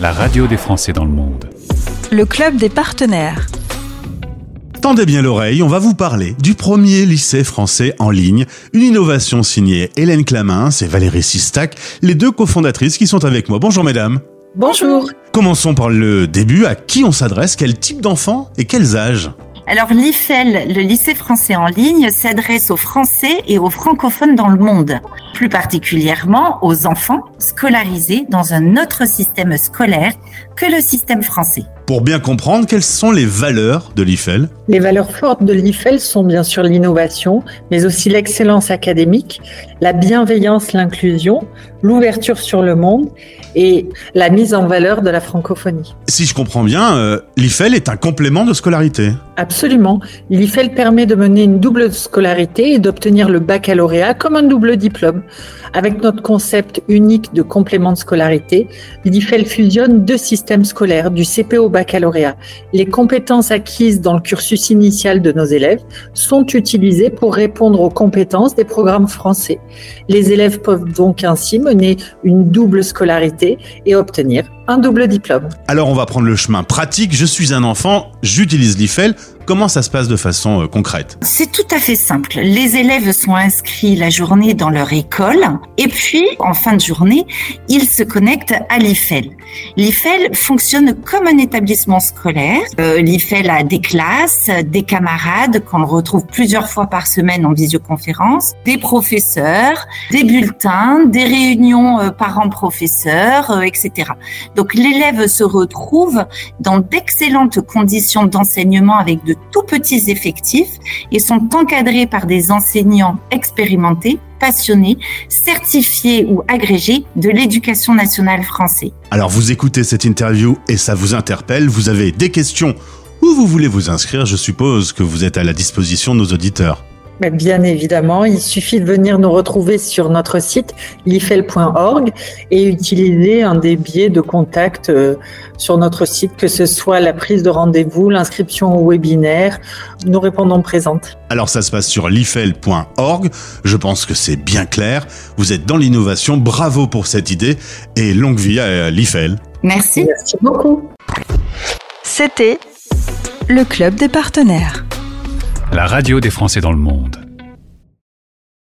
la radio des Français dans le monde. Le club des partenaires. Tendez bien l'oreille, on va vous parler du premier lycée français en ligne, une innovation signée Hélène Clamins et Valérie Sistac, les deux cofondatrices qui sont avec moi. Bonjour mesdames. Bonjour. Commençons par le début, à qui on s'adresse, quel type d'enfants et quels âges? Alors l'IFEL, le lycée français en ligne, s'adresse aux Français et aux francophones dans le monde, plus particulièrement aux enfants scolarisés dans un autre système scolaire que le système français. Pour bien comprendre, quelles sont les valeurs de l'IFEL Les valeurs fortes de l'IFEL sont bien sûr l'innovation, mais aussi l'excellence académique, la bienveillance, l'inclusion, l'ouverture sur le monde et la mise en valeur de la francophonie. Si je comprends bien, euh, l'IFEL est un complément de scolarité. Absolument. L'IFEL permet de mener une double scolarité et d'obtenir le baccalauréat comme un double diplôme. Avec notre concept unique de complément de scolarité, l'IFEL fusionne deux systèmes scolaires, du CP au baccalauréat. Les compétences acquises dans le cursus initial de nos élèves sont utilisées pour répondre aux compétences des programmes français. Les élèves peuvent donc ainsi mener une double scolarité et obtenir un double diplôme. Alors on va prendre le chemin pratique. Je suis un enfant, j'utilise l'IFEL. Comment ça se passe de façon euh, concrète C'est tout à fait simple. Les élèves sont inscrits la journée dans leur école et puis en fin de journée, ils se connectent à l'IFEL. L'IFEL fonctionne comme un établissement scolaire. Euh, L'IFEL a des classes, des camarades qu'on retrouve plusieurs fois par semaine en visioconférence, des professeurs, des bulletins, des réunions euh, parents-professeurs, etc. Donc l'élève se retrouve dans d'excellentes conditions d'enseignement avec de tout petits effectifs et sont encadrés par des enseignants expérimentés passionnés, certifiés ou agrégés de l'éducation nationale française. Alors vous écoutez cette interview et ça vous interpelle, vous avez des questions ou vous voulez vous inscrire, je suppose que vous êtes à la disposition de nos auditeurs. Bien évidemment, il suffit de venir nous retrouver sur notre site lifel.org et utiliser un des biais de contact euh, sur notre site, que ce soit la prise de rendez-vous, l'inscription au webinaire. Nous répondons présentes. Alors ça se passe sur lifel.org. Je pense que c'est bien clair. Vous êtes dans l'innovation. Bravo pour cette idée et longue vie à l'IFEL. Merci. Merci beaucoup. C'était le club des partenaires. La radio des Français dans le monde.